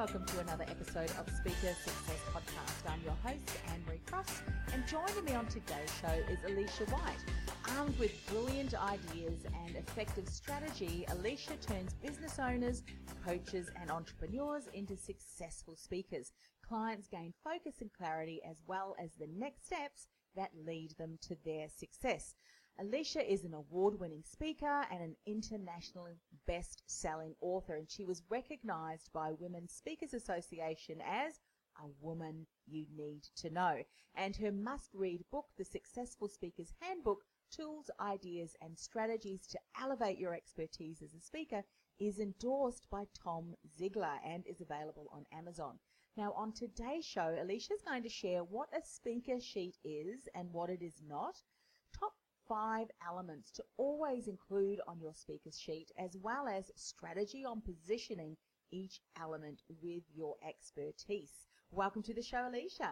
Welcome to another episode of Speaker Success Podcast. I'm your host, Anne Marie Cross, and joining me on today's show is Alicia White. Armed with brilliant ideas and effective strategy, Alicia turns business owners, coaches, and entrepreneurs into successful speakers. Clients gain focus and clarity as well as the next steps that lead them to their success. Alicia is an award winning speaker and an international best selling author, and she was recognized by Women's Speakers Association as a woman you need to know. And her must read book, The Successful Speaker's Handbook Tools, Ideas, and Strategies to Elevate Your Expertise as a Speaker, is endorsed by Tom Ziglar and is available on Amazon. Now, on today's show, Alicia is going to share what a speaker sheet is and what it is not, top five elements to always include on your speaker sheet, as well as strategy on positioning each element with your expertise. Welcome to the show, Alicia.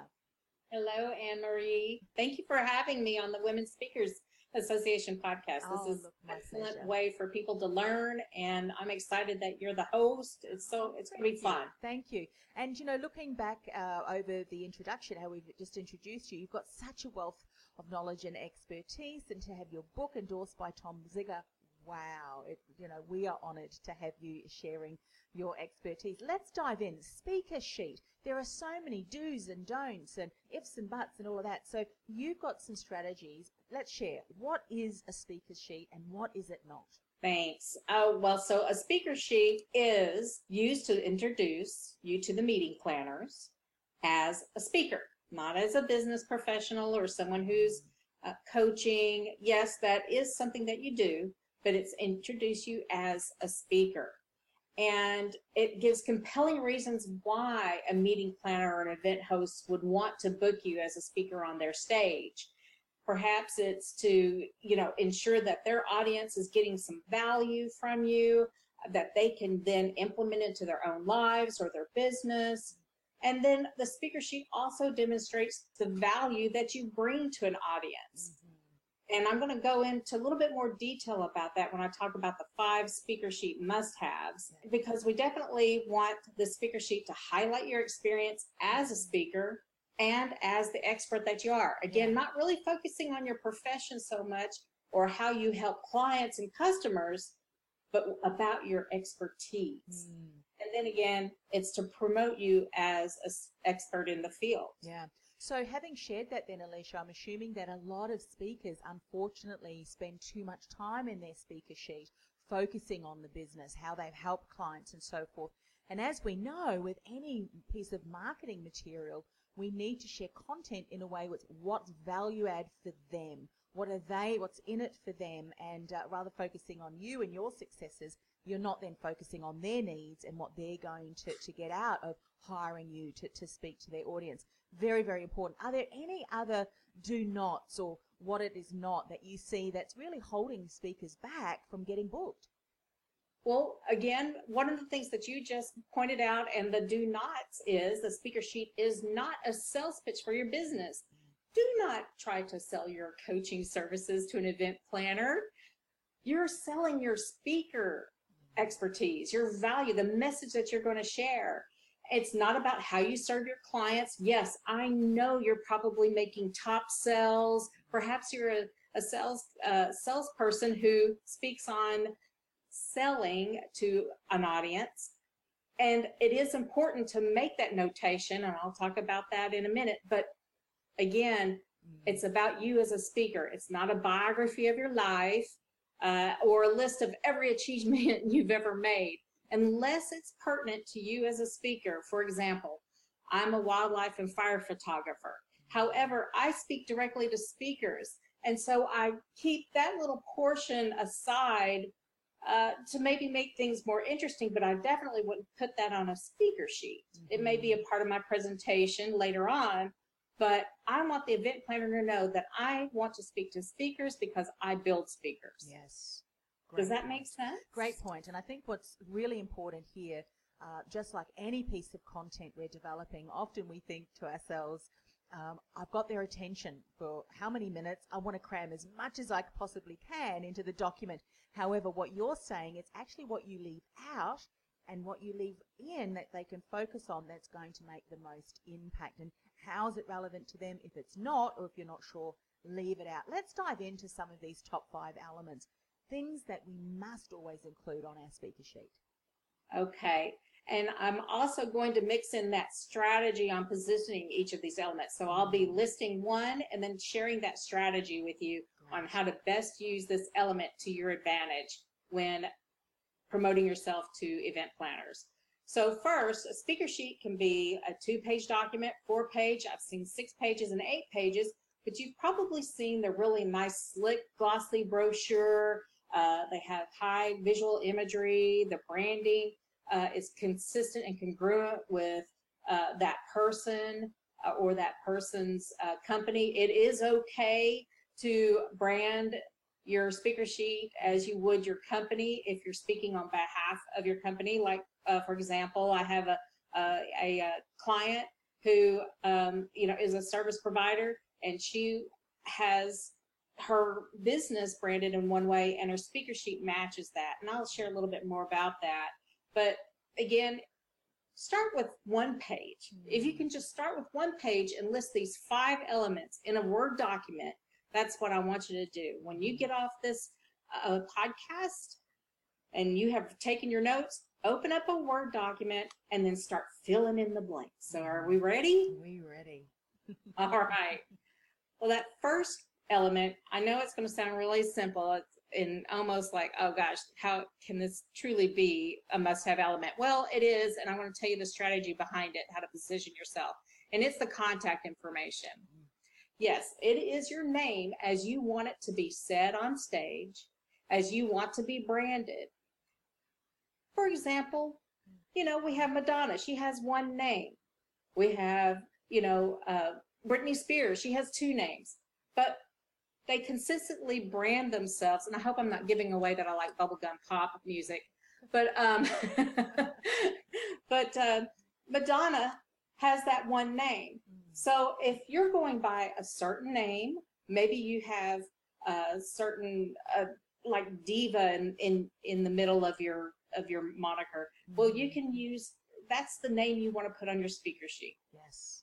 Hello, Anne Marie. Thank you for having me on the Women Speakers Association podcast. Oh, this is an excellent pleasure. way for people to learn, and I'm excited that you're the host. It's so it's going to be fun. Thank you. And you know, looking back uh, over the introduction, how we've just introduced you, you've got such a wealth of knowledge and expertise, and to have your book endorsed by Tom Ziglar. Wow, it, you know, we are honored to have you sharing your expertise. Let's dive in. Speaker sheet. There are so many do's and don'ts and ifs and buts and all of that. So you've got some strategies. Let's share. What is a speaker sheet and what is it not? Thanks. Oh, well, so a speaker sheet is used to introduce you to the meeting planners as a speaker, not as a business professional or someone who's uh, coaching. Yes, that is something that you do, but it's introduce you as a speaker. And it gives compelling reasons why a meeting planner or an event host would want to book you as a speaker on their stage perhaps it's to you know ensure that their audience is getting some value from you that they can then implement into their own lives or their business and then the speaker sheet also demonstrates the value that you bring to an audience. Mm-hmm. And i'm going to go into a little bit more detail about that when i talk about the five speaker sheet must haves because we definitely want the speaker sheet to highlight your experience as a mm-hmm. speaker and as the expert that you are. Again, not really focusing on your profession so much or how you help clients and customers, but about your expertise. And then again, it's to promote you as an expert in the field. Yeah. So, having shared that, then, Alicia, I'm assuming that a lot of speakers unfortunately spend too much time in their speaker sheet focusing on the business, how they've helped clients, and so forth. And as we know, with any piece of marketing material, we need to share content in a way with what's value add for them. What are they, what's in it for them? And uh, rather focusing on you and your successes, you're not then focusing on their needs and what they're going to, to get out of hiring you to, to speak to their audience. Very, very important. Are there any other do nots or what it is not that you see that's really holding speakers back from getting booked? Well, again, one of the things that you just pointed out and the do nots is the speaker sheet is not a sales pitch for your business. Do not try to sell your coaching services to an event planner. You're selling your speaker expertise, your value, the message that you're going to share. It's not about how you serve your clients. Yes, I know you're probably making top sales. Perhaps you're a, a sales uh, salesperson who speaks on selling to an audience. And it is important to make that notation, and I'll talk about that in a minute. But again, it's about you as a speaker. It's not a biography of your life uh, or a list of every achievement you've ever made, unless it's pertinent to you as a speaker. For example, I'm a wildlife and fire photographer. However, I speak directly to speakers. And so I keep that little portion aside uh, to maybe make things more interesting, but I definitely wouldn't put that on a speaker sheet. Mm-hmm. It may be a part of my presentation later on, but I want the event planner to know that I want to speak to speakers because I build speakers. Yes. Great Does that point. make sense? Great point. And I think what's really important here, uh, just like any piece of content we're developing, often we think to ourselves, um, I've got their attention for how many minutes. I want to cram as much as I possibly can into the document. However, what you're saying, is actually what you leave out and what you leave in that they can focus on that's going to make the most impact. And how is it relevant to them? If it's not, or if you're not sure, leave it out. Let's dive into some of these top five elements, things that we must always include on our speaker sheet. Okay. And I'm also going to mix in that strategy on positioning each of these elements. So I'll be listing one and then sharing that strategy with you on how to best use this element to your advantage when promoting yourself to event planners. So first, a speaker sheet can be a two-page document, four-page. I've seen six pages and eight pages, but you've probably seen the really nice, slick, glossy brochure. Uh, they have high visual imagery. The branding uh, is consistent and congruent with uh, that person uh, or that person's uh, company. It is okay to brand your speaker sheet as you would your company if you're speaking on behalf of your company. Like, uh, for example, I have a, a, a client who, um, you know, is a service provider and she has her business branded in one way and her speaker sheet matches that. And I'll share a little bit more about that. But again, start with one page. If you can just start with one page and list these five elements in a Word document, that's what I want you to do. When you get off this uh, podcast and you have taken your notes, open up a Word document and then start filling in the blanks. So are we ready? We ready. All right. Well, that first element, I know it's going to sound really simple. It's and almost like, oh gosh, how can this truly be a must have element? Well, it is. And I want to tell you the strategy behind it, how to position yourself. And it's the contact information. Mm-hmm. Yes, it is your name as you want it to be said on stage, as you want to be branded. For example, you know, we have Madonna. She has one name. We have, you know, uh, Britney Spears. She has two names. But they consistently brand themselves, and I hope I'm not giving away that I like bubblegum pop music, but um, but uh, Madonna has that one name. So if you're going by a certain name, maybe you have a certain uh, like diva in, in in the middle of your of your moniker. Well, you can use that's the name you want to put on your speaker sheet. Yes.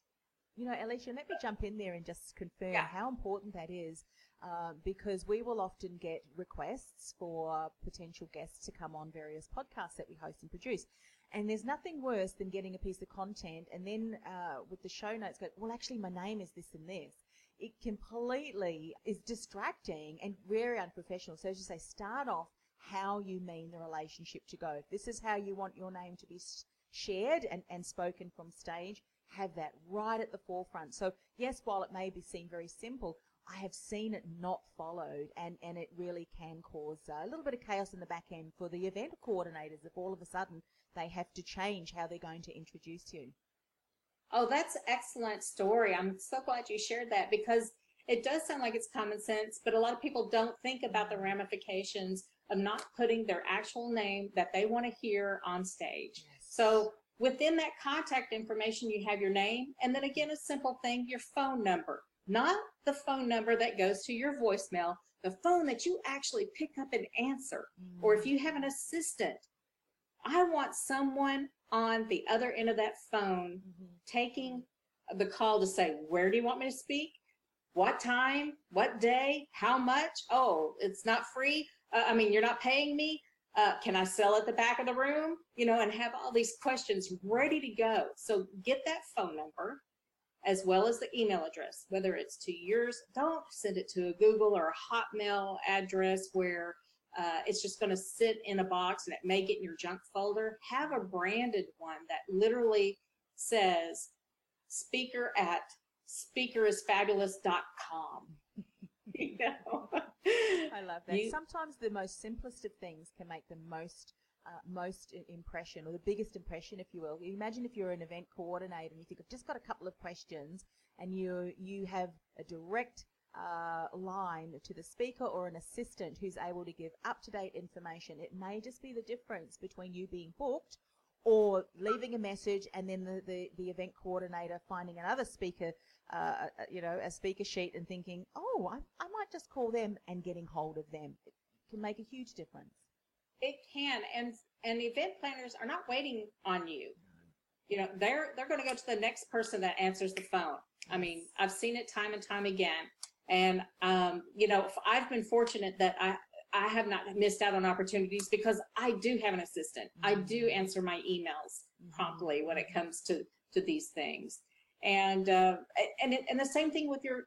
You know, Alicia, let me jump in there and just confirm Yeah. how important that is uh, because we will often get requests for potential guests to come on various podcasts that we host and produce. And there's nothing worse than getting a piece of content and then uh, with the show notes go, well, actually, my name is this and this. It completely is distracting and very unprofessional. So as you say, start off how you mean the relationship to go. If this is how you want your name to be shared and, and spoken from stage, have that right at the forefront. So yes, while it may be seem very simple, I have seen it not followed, and, and it really can cause a little bit of chaos in the back end for the event coordinators if all of a sudden they have to change how they're going to introduce you. Oh, that's excellent story. I'm so glad you shared that because it does sound like it's common sense, but a lot of people don't think about the ramifications of not putting their actual name that they want to hear on stage. So within that contact information, you have your name, and then again, a simple thing, your phone number, not the phone number that goes to your voicemail, the phone that you actually pick up and answer. Or if mm. you have an assistant, I want someone on the other end of that phone mm-hmm. taking the call to say, where do you want me to speak? What time? What day? How much? Oh, it's not free. Uh, I mean, you're not paying me. Uh, can I sell at the back of the room? You know, and have all these questions ready to go. So get that phone number as well as the email address, whether it's to yours. Don't send it to a Google or a Hotmail address where uh, it's just going to sit in a box and it may get in your junk folder. Have a branded one that literally says speaker at speakerisfabulous.com. you know? I love that. You- Sometimes the most simplest of things can make the most uh, most impression or the biggest impression, if you will. Imagine if you're an event coordinator and you think I've just got a couple of questions, and you you have a direct uh, line to the speaker or an assistant who's able to give up to date information. It may just be the difference between you being booked or leaving a message and then the, the, the event coordinator finding another speaker, uh, uh, you know, a speaker sheet and thinking, oh, I, I might just call them and getting hold of them. It can make a huge difference. It can, and and event planners are not waiting on you. You know, they're they're going to go to the next person that answers the phone. I mean, I've seen it time and time again, and um, you know, I've been fortunate that I I have not missed out on opportunities because I do have an assistant. I do answer my emails promptly when it comes to to these things, and uh, and it, and the same thing with your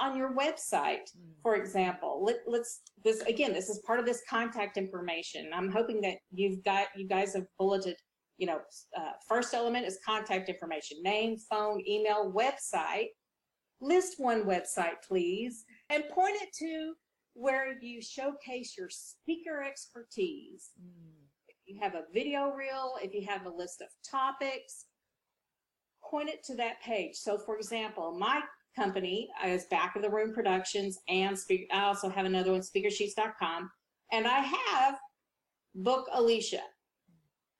on your website for example let, let's this again this is part of this contact information. I'm hoping that you've got you guys have bulleted you know uh, first element is contact information name phone email website. List one website please and point it to where you showcase your speaker expertise if you have a video reel if you have a list of topics point it to that page so for example my company is Back of the Room Productions and I also have another one, speakersheets.com. And I have Book Alicia.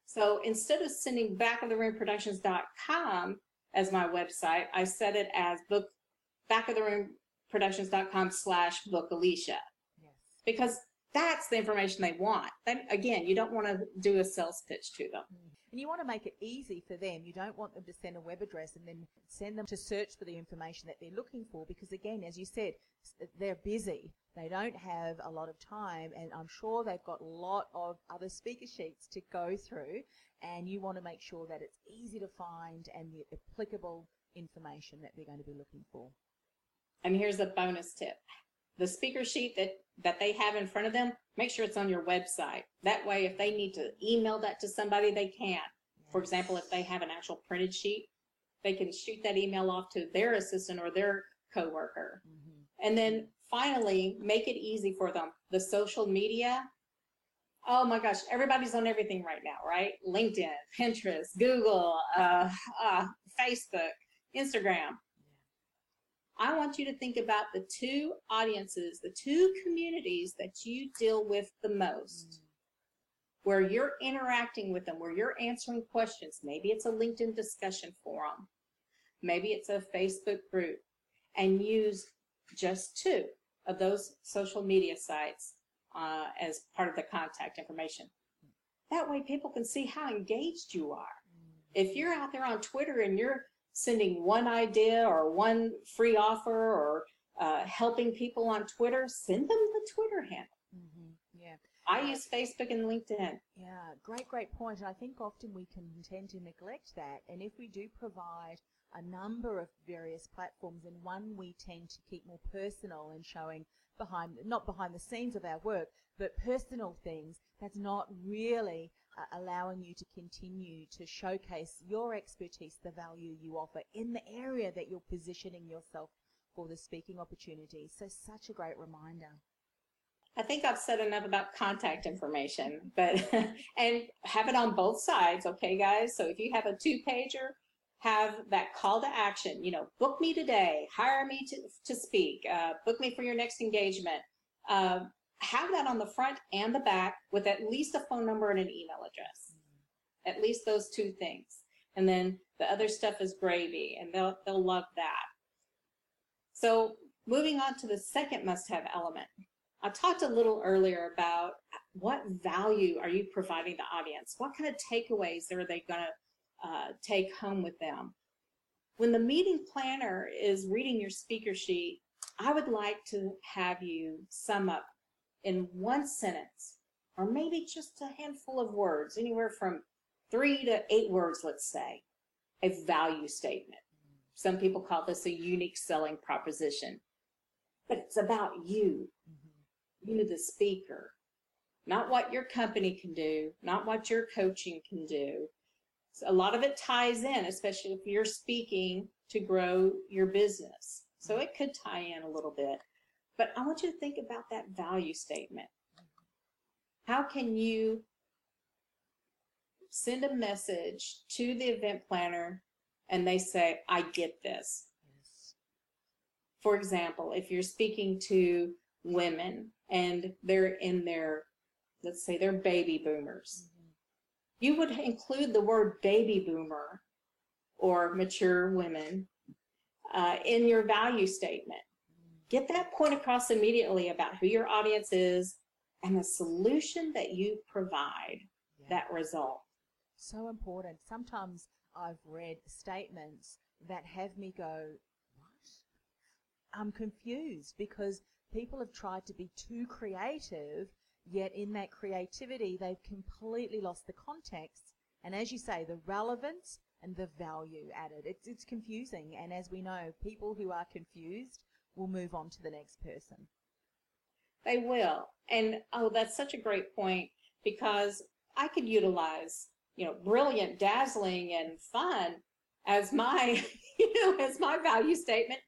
So instead of sending Back of the Room Productions.com as my website, I set it as book back of the room productions.com slash book Alicia Yes. because that's the information they want. Then again, you don't want to do a sales pitch to them. Mm. And you want to make it easy for them. You don't want them to send a web address and then send them to search for the information that they're looking for because, again, as you said, they're busy. They don't have a lot of time, and I'm sure they've got a lot of other speaker sheets to go through. And you want to make sure that it's easy to find and the applicable information that they're going to be looking for. And here's a bonus tip. The speaker sheet that, that they have in front of them, make sure it's on your website. That way, if they need to email that to somebody, they can. For example, if they have an actual printed sheet, they can shoot that email off to their assistant or their coworker. And then finally, make it easy for them. The social media. Oh my gosh, everybody's on everything right now, right? LinkedIn, Pinterest, Google, uh, uh, Facebook, Instagram. I want you to think about the two audiences, the two communities that you deal with the most, where you're interacting with them, where you're answering questions. Maybe it's a LinkedIn discussion forum, maybe it's a Facebook group, and use just two of those social media sites uh, as part of the contact information. That way, people can see how engaged you are. If you're out there on Twitter and you're sending one idea or one free offer or uh, helping people on Twitter, send them the Twitter handle. Mm-hmm. Yeah. I use Facebook and LinkedIn. Yeah, great, great point. And I think often we can tend to neglect that. And if we do provide a number of various platforms, and one we tend to keep more personal and showing behind, not behind the scenes of our work, but personal things, that's not really uh, allowing you to continue to showcase your expertise, the value you offer in the area that you're positioning yourself for the speaking opportunity. So, such a great reminder. I think I've said enough about contact information, but and have it on both sides, okay, guys? So if you have a two pager, have that call to action. You know, book me today, hire me to to speak, uh, book me for your next engagement. Uh, have that on the front and the back with at least a phone number and an email address. At least those two things. And then the other stuff is gravy and they'll they'll love that. So moving on to the second must-have element. I talked a little earlier about what value are you providing the audience? What kind of takeaways are they going to uh, take home with them? When the meeting planner is reading your speaker sheet, I would like to have you sum up in one sentence, or maybe just a handful of words, anywhere from three to eight words, let's say, a value statement. Some people call this a unique selling proposition, but it's about you, mm-hmm. you, the speaker, not what your company can do, not what your coaching can do. So a lot of it ties in, especially if you're speaking to grow your business. So mm-hmm. it could tie in a little bit. But I want you to think about that value statement. How can you send a message to the event planner and they say, I get this? Yes. For example, if you're speaking to women and they're in their, let's say they're baby boomers, mm-hmm. you would include the word baby boomer or mature women uh, in your value statement. Get that point across immediately about who your audience is and the solution that you provide yeah. that result. So important. Sometimes I've read statements that have me go, What? I'm confused because people have tried to be too creative, yet in that creativity, they've completely lost the context. And as you say, the relevance and the value added. It's, it's confusing. And as we know, people who are confused will move on to the next person. They will. And oh, that's such a great point because I could utilize, you know, brilliant, dazzling, and fun as my, you know, as my value statement.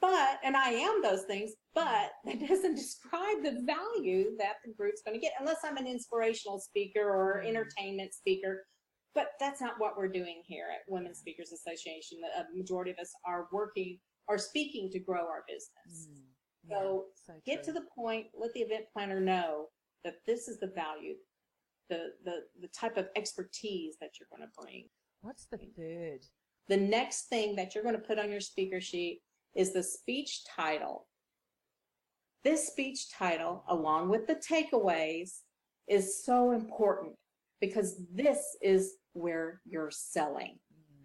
But, and I am those things, but that doesn't describe the value that the group's going to get unless I'm an inspirational speaker or mm. entertainment speaker but that's not what we're doing here at Women's Speakers Association. The uh, majority of us are working or speaking to grow our business. Mm, yeah, so, so get to the point, let the event planner know that this is the value, the, the, the type of expertise that you're going to bring. What's the third? The next thing that you're going to put on your speaker sheet is the speech title. This speech title, along with the takeaways, is so important because this is where you're selling.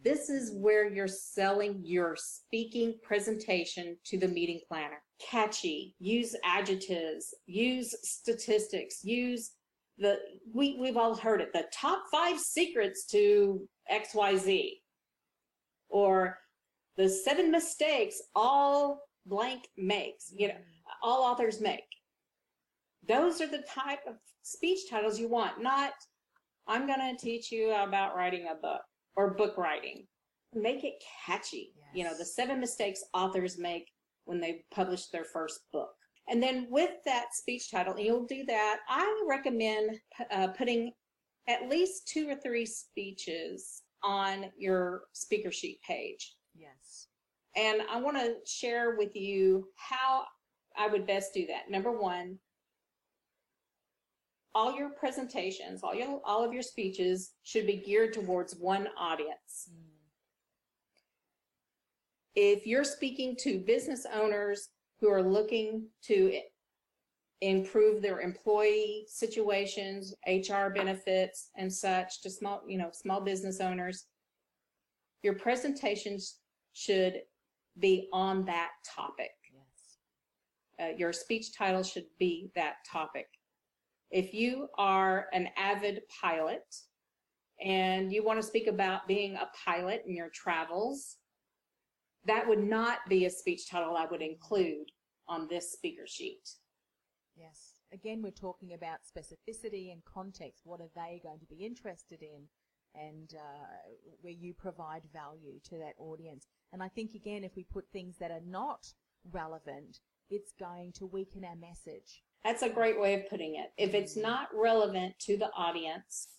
This is where you're selling your speaking presentation to the meeting planner. Catchy, use adjectives, use statistics, use the, we, we've all heard it, the top five secrets to XYZ, or the seven mistakes all blank makes, you know, all authors make. Those are the type of speech titles you want, not I'm going to teach you about writing a book or book writing. Make it catchy. Yes. You know, the seven mistakes authors make when they publish their first book. And then with that speech title, and you'll do that, I recommend uh, putting at least two or three speeches on your speaker sheet page. Yes. And I want to share with you how I would best do that. Number one, all your presentations, all your all of your speeches should be geared towards one audience. Mm. If you're speaking to business owners who are looking to improve their employee situations, HR benefits and such to small, you know, small business owners, your presentations should be on that topic. Yes. Uh, your speech title should be that topic. If you are an avid pilot and you want to speak about being a pilot in your travels, that would not be a speech title I would include on this speaker sheet. Yes. Again, we're talking about specificity and context. What are they going to be interested in? And uh, where you provide value to that audience. And I think, again, if we put things that are not relevant, it's going to weaken our message. That's a great way of putting it. If it's not relevant to the audience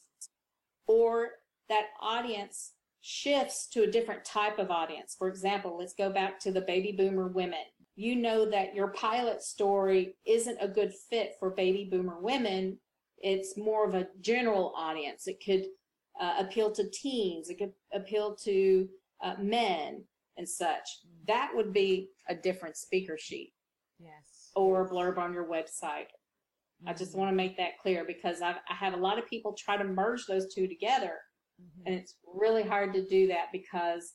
or that audience shifts to a different type of audience. For example, let's go back to the baby boomer women. you know that your pilot story isn't a good fit for baby boomer women, it's more of a general audience. It could uh, appeal to teens, it could appeal to uh, men and such. That would be a different speaker sheet. Yes. Or a blurb on your website. Mm-hmm. I just mm. want to make that clear because I've, I have a lot of people try to merge those two together. Mm-hmm. And it's really hard to do that because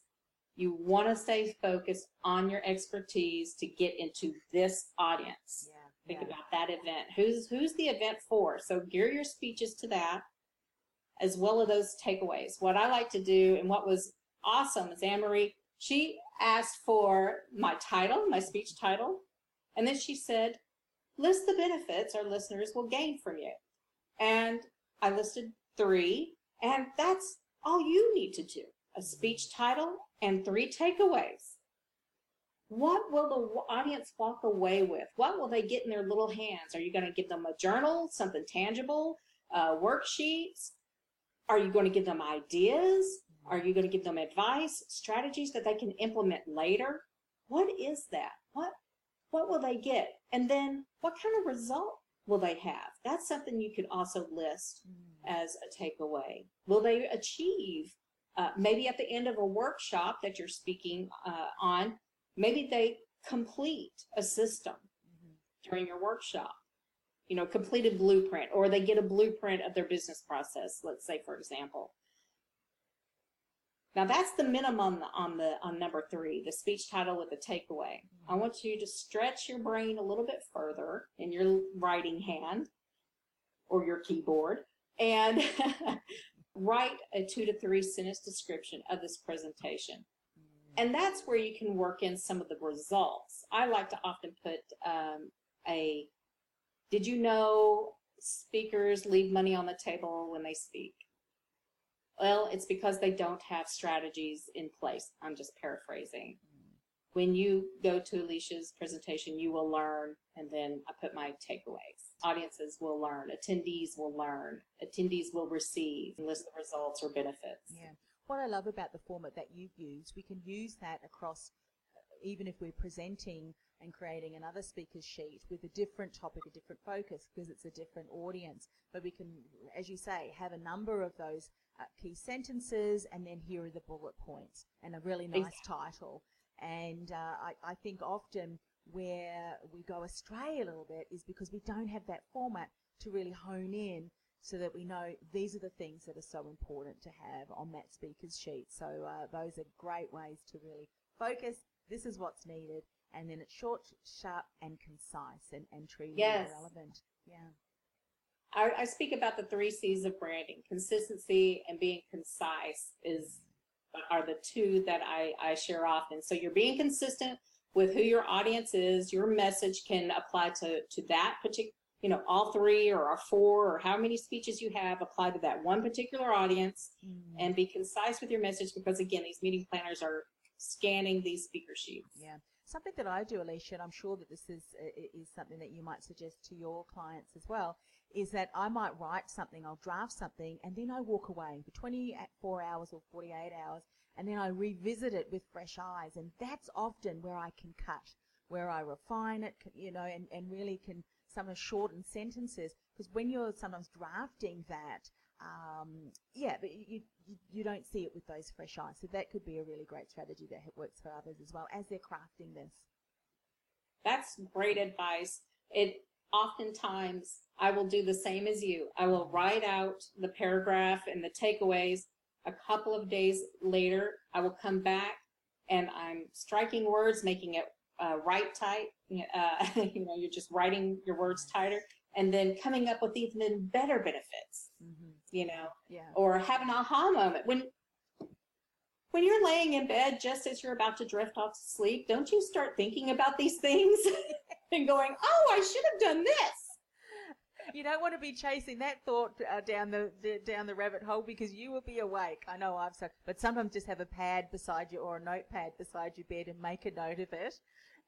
you want to stay focused on your expertise to get into this audience. Yeah, Think yeah. about that event. Who's who's the event for? So gear your speeches to that, as well as those takeaways. What I like to do, and what was awesome, is Anne Marie. She asked for my title, my speech title, and then she said, "List the benefits our listeners will gain from you." And I listed three, and that's all you need to do a speech title, and three takeaways. What will the audience walk away with? What will they get in their little hands? Are you going to give them a journal, something tangible, uh, worksheets? Are you going to give them ideas? Are you going to give them advice, strategies that they can implement later? What is that? What what will they get? And then what kind of result will they have? That's something you could also list mm. as a takeaway. Will they achieve uh, maybe at the end of a workshop that you're speaking uh, on, maybe they complete a system mm-hmm. during your workshop. You know, completed blueprint, or they get a blueprint of their business process. Let's say, for example. Now that's the minimum on the on number three, the speech title with the takeaway. Mm-hmm. I want you to stretch your brain a little bit further in your writing hand or your keyboard and write a two to three sentence description of this presentation. And that's where you can work in some of the results. I like to often put um, a, did you know speakers leave money on the table when they speak? Well, it's because they don't have strategies in place. I'm just paraphrasing. When you go to Alicia's presentation, you will learn, and then I put my takeaways audiences will learn, attendees will learn, attendees will receive, list the results or benefits. Yeah. What I love about the format that you've used, we can use that across, uh, even if we're presenting and creating another speaker's sheet with a different topic, a different focus, because it's a different audience. But we can, as you say, have a number of those uh, key sentences, and then here are the bullet points, and a really nice exactly. title. And uh, I, I think often where we go astray a little bit is because we don't have that format to really hone in so that we know these are the things that are so important to have on that speaker's sheet. So uh, those are great ways to really focus. This is what's needed. And then it's short, sharp, and concise and, and truly yes. relevant. Yeah. I, I speak about the three C's of branding. Consistency and being concise is are the two that I, I share often. So you're being consistent with who your audience is. Your message can apply to, to that particular, you know, all three or four or how many speeches you have apply to that one particular audience mm. and be concise with your message because again, these meeting planners are scanning these speaker sheets. Yeah. Something that I do, Alicia, and I'm sure that this is is something that you might suggest to your clients as well, is that I might write something, I'll draft something, and then I walk away for 24 hours or 48 hours, and then I revisit it with fresh eyes. And that's often where I can cut, where I refine it, you know, and, and really can sometimes shorten sentences. Because when you're sometimes drafting that, um, yeah, but you, you, you don't see it with those fresh eyes. So that could be a really great strategy that works for others as well as they're crafting this. That's great advice. It oftentimes I will do the same as you. I will write out the paragraph and the takeaways a couple of days later, I will come back and I'm striking words, making it uh, right tight. Uh, you know, you're just writing your words tighter and then coming up with even better benefits. You know, yeah. or have an aha moment. When, when you're laying in bed just as you're about to drift off to sleep, don't you start thinking about these things and going, oh, I should have done this you don't want to be chasing that thought uh, down the, the, down the rabbit hole because you will be awake. I know I've so, but sometimes just have a pad beside you or a notepad beside your bed and make a note of it,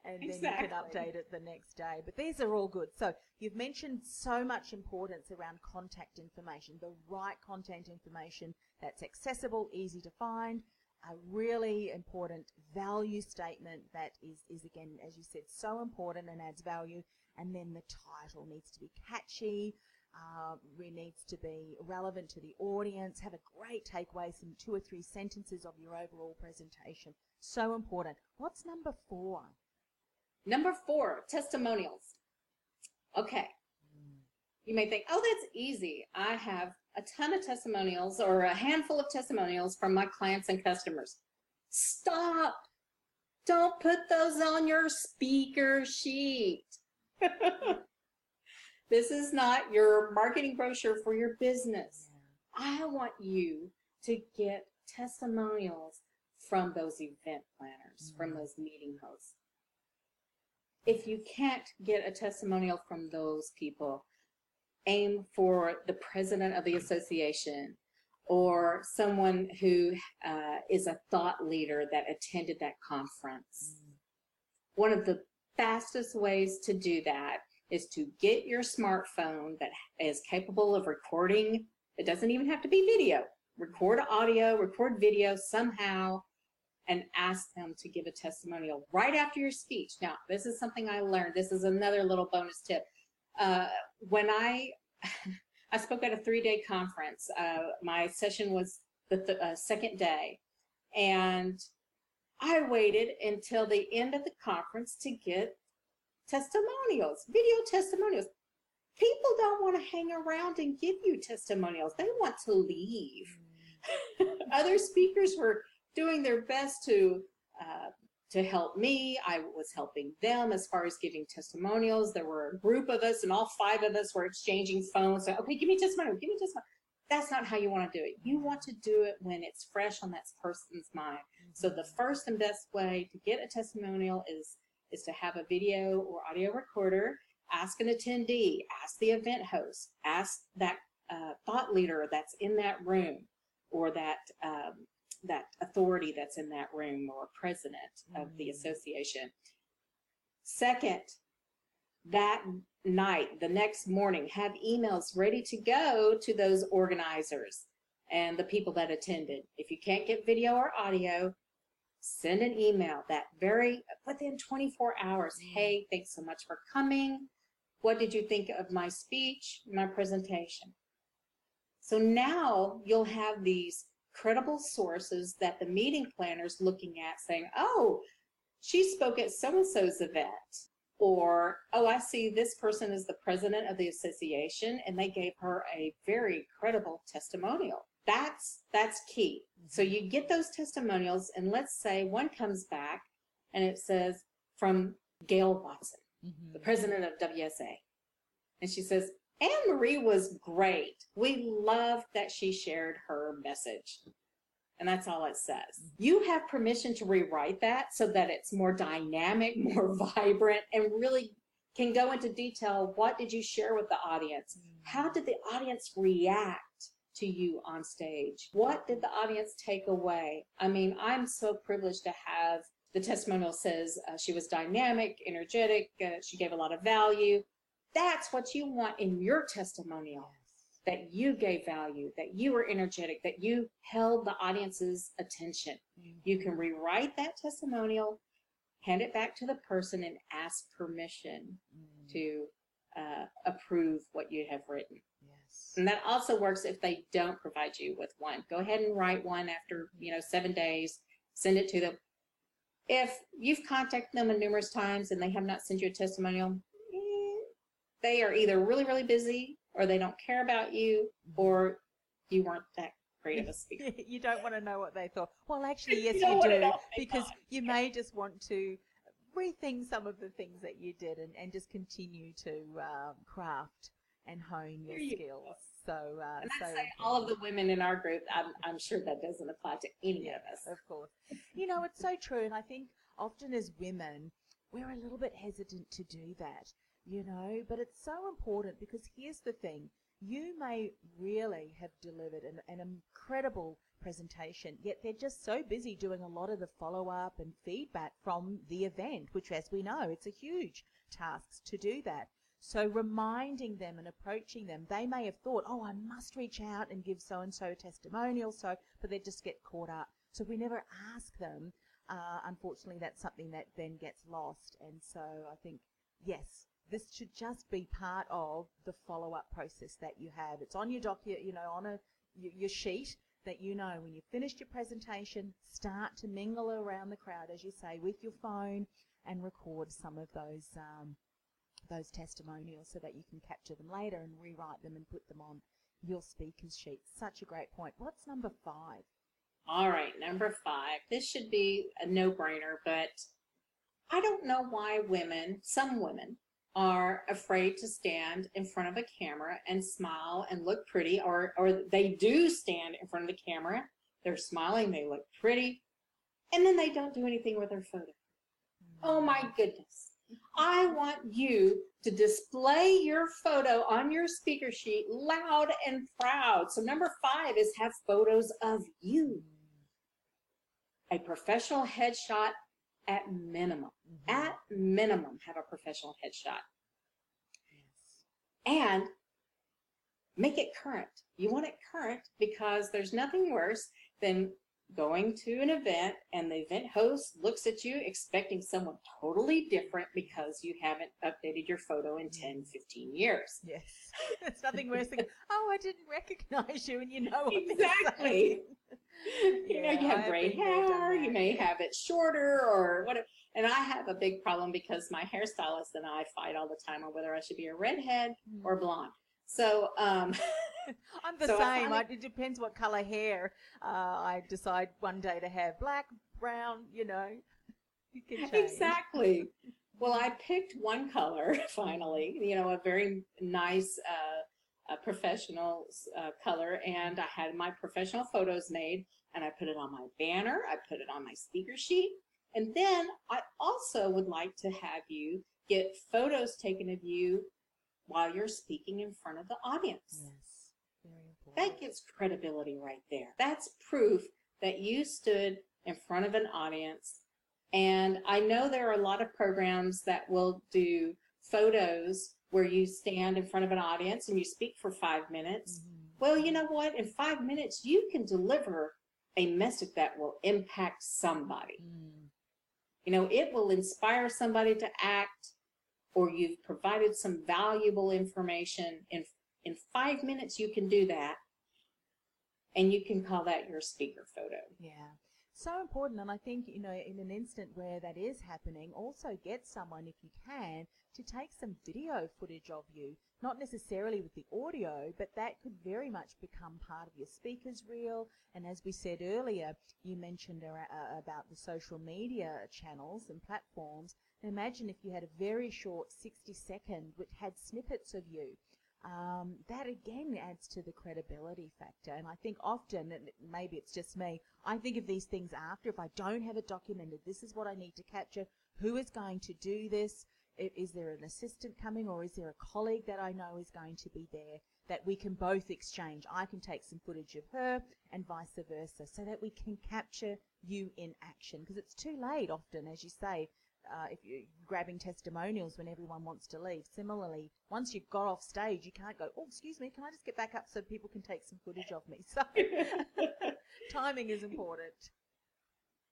and exactly. then you can update it the next day. But these are all good. So you've mentioned so much importance around contact information, the right contact information that's accessible, easy to find. a really important value statement that is, is again, as you said, so important and adds value. And then the title needs to be catchy, uh, it needs to be relevant to the audience, have a great takeaway, some two or three sentences of your overall presentation. So important. What's number four? Number four, testimonials. Okay. You may think, oh, that's easy. I have a ton of testimonials or a handful of testimonials from my clients and customers. Stop. Don't put those on your speaker sheet. this is not your marketing brochure for your business. I want you to get testimonials from those event planners, from mm. those meeting hosts. If you can't get a testimonial from those people, aim for the president of the association or someone who uh, is a thought leader that attended that conference. One of the fastest ways to do that is to get your smartphone that is capable of recording. It doesn't even have to be video. Record audio, record video somehow, and ask them to give a testimonial right after your speech. Now, this is something I learned. This is another little bonus tip. Uh, when I I spoke at a three day conference, uh, my session was the th- uh, second day, and I waited until the end of the conference to get testimonials, video testimonials. People don't want to hang around and give you testimonials. They want to leave. Other speakers were doing their best to uh, to help me. I was helping them as far as giving testimonials. There were a group of us, and all five of us were exchanging phones. So, okay, give me testimonial, give me testimonial. That's not how you want to do it. You want to do it when it's fresh on that person's mind. So the first and best way to get a testimonial is is to have a video or audio recorder. Ask an attendee, ask the event host, ask that uh, thought leader that's in that room, or that um, that authority that's in that room or president of the mm. association. Second, that night, the next morning, have emails ready to go to those organizers and the people that attended. If you can't get video or audio, send an email that very within 24 hours. Mm. Hey, thanks so much for coming. What did you think of my speech, my presentation? So now you'll have these credible sources that the meeting planner's looking at saying, oh, she spoke at so and so's event. Or, oh, I see this person is the president of the association and they gave her a very credible testimonial. That's that's key. So you get those testimonials, and let's say one comes back and it says from Gail Watson, the mm-hmm. president of WSA. And she says, Anne Marie was great. We loved that she shared her message. And that's all it says. You have permission to rewrite that so that it's more dynamic, more vibrant, and really can go into detail. What did you share with the audience? How did the audience react to you on stage? What did the audience take away? I mean, I'm so privileged to have the testimonial says uh, she was dynamic, energetic, uh, she gave a lot of value. That's what you want in your testimonial that you gave value, that you were energetic, that you held the audience's attention. You can rewrite that testimonial, hand it back to the person, and ask permission to uh, approve what you have written. Yes. And that also works if they don't provide you with one. Go ahead and write one after, you know, seven days, send it to them. If you've contacted them numerous times and they have not sent you a testimonial, they are either really, really busy or they don't care about you or you weren't that great of a speaker. you don't want to know what they thought. Well, actually, yes, don't you do, know what they because thought. you may just want to rethink some of the things that you did and, and just continue to um, craft and hone your you skills. So, uh, And so say all of the women in our group, I'm, I'm sure that doesn't apply to any of us. Of course. You know, it's so true. And I think often as women, we're a little bit hesitant to do that, you know, but it's so important because here's the thing. You may really have delivered an, an incredible presentation, yet they're just so busy doing a lot of the follow up and feedback from the event, which, as we know, it's a huge task to do that. So reminding them and approaching them, they may have thought, oh, I must reach out and give so and so a testimonial, so, but they just get caught up. So we never ask them, uh, unfortunately, that's something that then gets lost. And so I think, yes, this should just be part of the follow-up process that you have. It's on your document, you know, on a your sheet that you know when you've finished your presentation, start to mingle around the crowd, as you say, with your phone and record some of those um, those testimonials so that you can capture them later and rewrite them and put them on your speaker's sheet. Such a great point. What's number five? All right, number five. This should be a no-brainer, but I don't know why women, some women, are afraid to stand in front of a camera and smile and look pretty, or, or they do stand in front of the camera, they're smiling, they look pretty, and then they don't do anything with their photo. Oh my mm. goodness. I want you to display your photo on your speaker sheet loud and proud. So number five is have photos of you. A professional headshot at minimum. Mm-hmm. At minimum, have a professional headshot. Yes. And make it current. You want it current because there's nothing worse than going to an event and the event host looks at you expecting someone totally different because you haven't updated your photo in 10, 15 years. Yes. It's nothing worse than, oh, I didn't recognize you and you know Exactly. you yeah, know, you have gray hair, you may have it shorter or whatever. And I have a big problem because my hairstylist and I fight all the time on whether I should be a redhead mm. or blonde. So, um, I'm the so same. I, it depends what color hair uh, I decide one day to have. Black, brown, you know. You exactly. well, I picked one color finally. You know, a very nice, uh, a professional uh, color, and I had my professional photos made, and I put it on my banner. I put it on my speaker sheet, and then I also would like to have you get photos taken of you while you're speaking in front of the audience. Yes, very important. That gives credibility right there. That's proof that you stood in front of an audience. And I know there are a lot of programs that will do photos where you stand in front of an audience and you speak for five minutes. Mm-hmm. Well, you know what? In five minutes, you can deliver a message that will impact somebody. Mm. You know, it will inspire somebody to act or you've provided some valuable information. In in five minutes you can do that and you can call that your speaker photo. Yeah. So important and i think you know in an instant where that is happening also get someone if you can to take some video footage of you not necessarily with the audio but that could very much become part of your speakers reel and as we said earlier you mentioned uh, about the social media channels and platforms Imagine if you had a very short 60 second which had snippets of you. Um, that again adds to the credibility factor. And I think often, and maybe it's just me, I think of these things after. If I don't have it documented, this is what I need to capture. Who is going to do this? Is there an assistant coming or is there a colleague that I know is going to be there that we can both exchange? I can take some footage of her and vice versa so that we can capture you in action because it's too late often, as you say, uh, if you're grabbing testimonials when everyone wants to leave. Similarly, once you've got off stage, you can't go, oh, excuse me, can I just get back up so people can take some footage of me? So timing is important.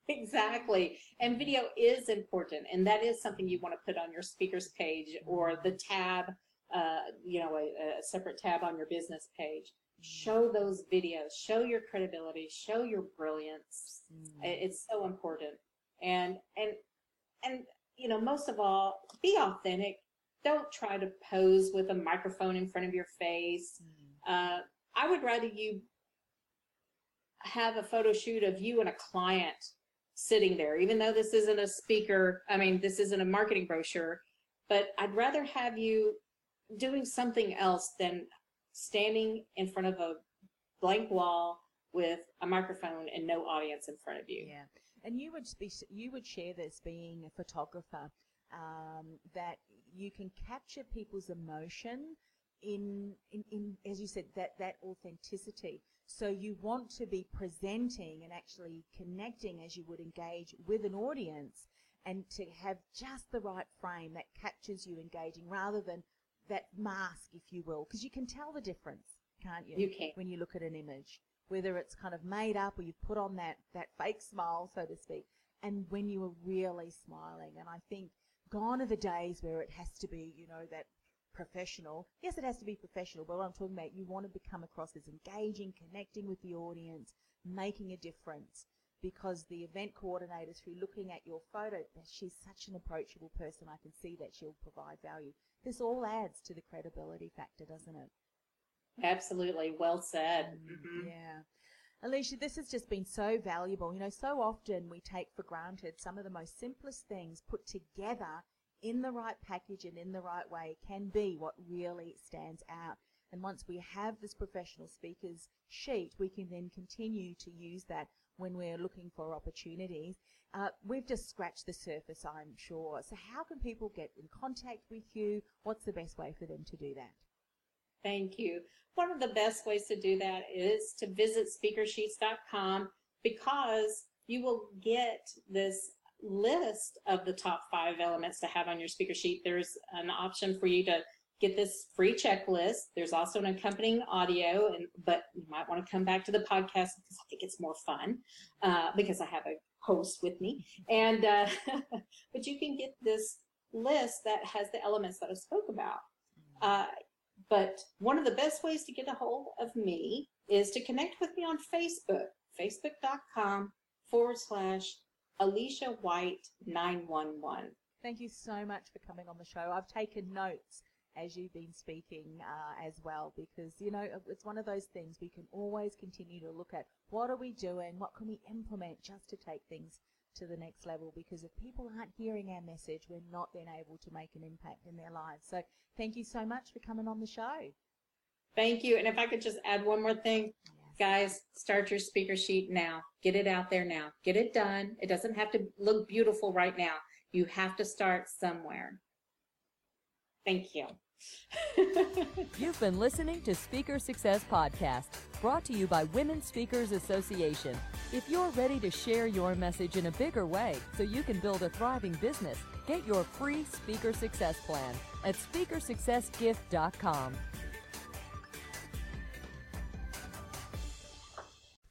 Exactly. And video is important. And that is something you want to put on your speakers page or the tab, uh, you know, a, a separate tab on your business page. Show those videos, show your credibility, show your brilliance. Mm. It's so important. And, and and you know, most of all, be authentic. Don't try to pose with a microphone in front of your face. Mm. Uh, I would rather you have a photo shoot of you and a client sitting there, even though this isn't a speaker. I mean, this isn't a marketing brochure, but I'd rather have you doing something else than standing in front of a blank wall with a microphone and no audience in front of you. Yeah. And you would be, you would share this being a photographer um, that you can capture people's emotion in, in, in, as you said, that, that authenticity. So you want to be presenting and actually connecting as you would engage with an audience and to have just the right frame that captures you engaging rather than that mask, if you will, because you can tell the difference, can't you? You can. when you look at an image, whether it's kind of made up or you've put on that that fake smile, so to speak, and when you are really smiling. And I think gone are the days where it has to be, you know, that professional. Yes, it has to be professional, but what I'm talking about, you want to become across as engaging, connecting with the audience, making a difference. Because the event coordinator, through looking at your photo, she's such an approachable person. I can see that she'll provide value. This all adds to the credibility factor, doesn't it? Absolutely. Well said. Mm, Mhm. Yeah. Alicia, this has just been so valuable. You know, so often we take for granted some of the most simplest things put together in the right package and in the right way can be what really stands out. And once we have this professional speakers sheet, we can then continue to use that when we're looking for opportunities. Uh, we've just scratched the surface, I'm sure. So, how can people get in contact with you? What's the best way for them to do that? Thank you. One of the best ways to do that is to visit speakersheets.com because you will get this list of the top five elements to have on your speaker sheet. There's an option for you to get this free checklist. There's also an accompanying audio, and but you might want to come back to the podcast because I think it's more fun uh, because I have a host with me. And uh, but you can get this list that has the elements that I spoke about. Uh, but one of the best ways to get a hold of me is to connect with me on Facebook, facebook.com forward slash Alicia White 911. Thank you so much for coming on the show. I've taken notes as you've been speaking uh, as well because, you know, it's one of those things we can always continue to look at what are we doing, what can we implement just to take things to the next level because if people aren't hearing our message, we're not then able to make an impact in their lives. So thank you so much for coming on the show. Thank you. And if I could just add one more thing, guys, start your speaker sheet now. Get it out there now. Get it done. It doesn't have to look beautiful right now. You have to start somewhere. Thank you. You've been listening to Speaker Success Podcast, brought to you by Women Speakers Association. If you're ready to share your message in a bigger way so you can build a thriving business, get your free Speaker Success Plan at speakersuccessgift.com.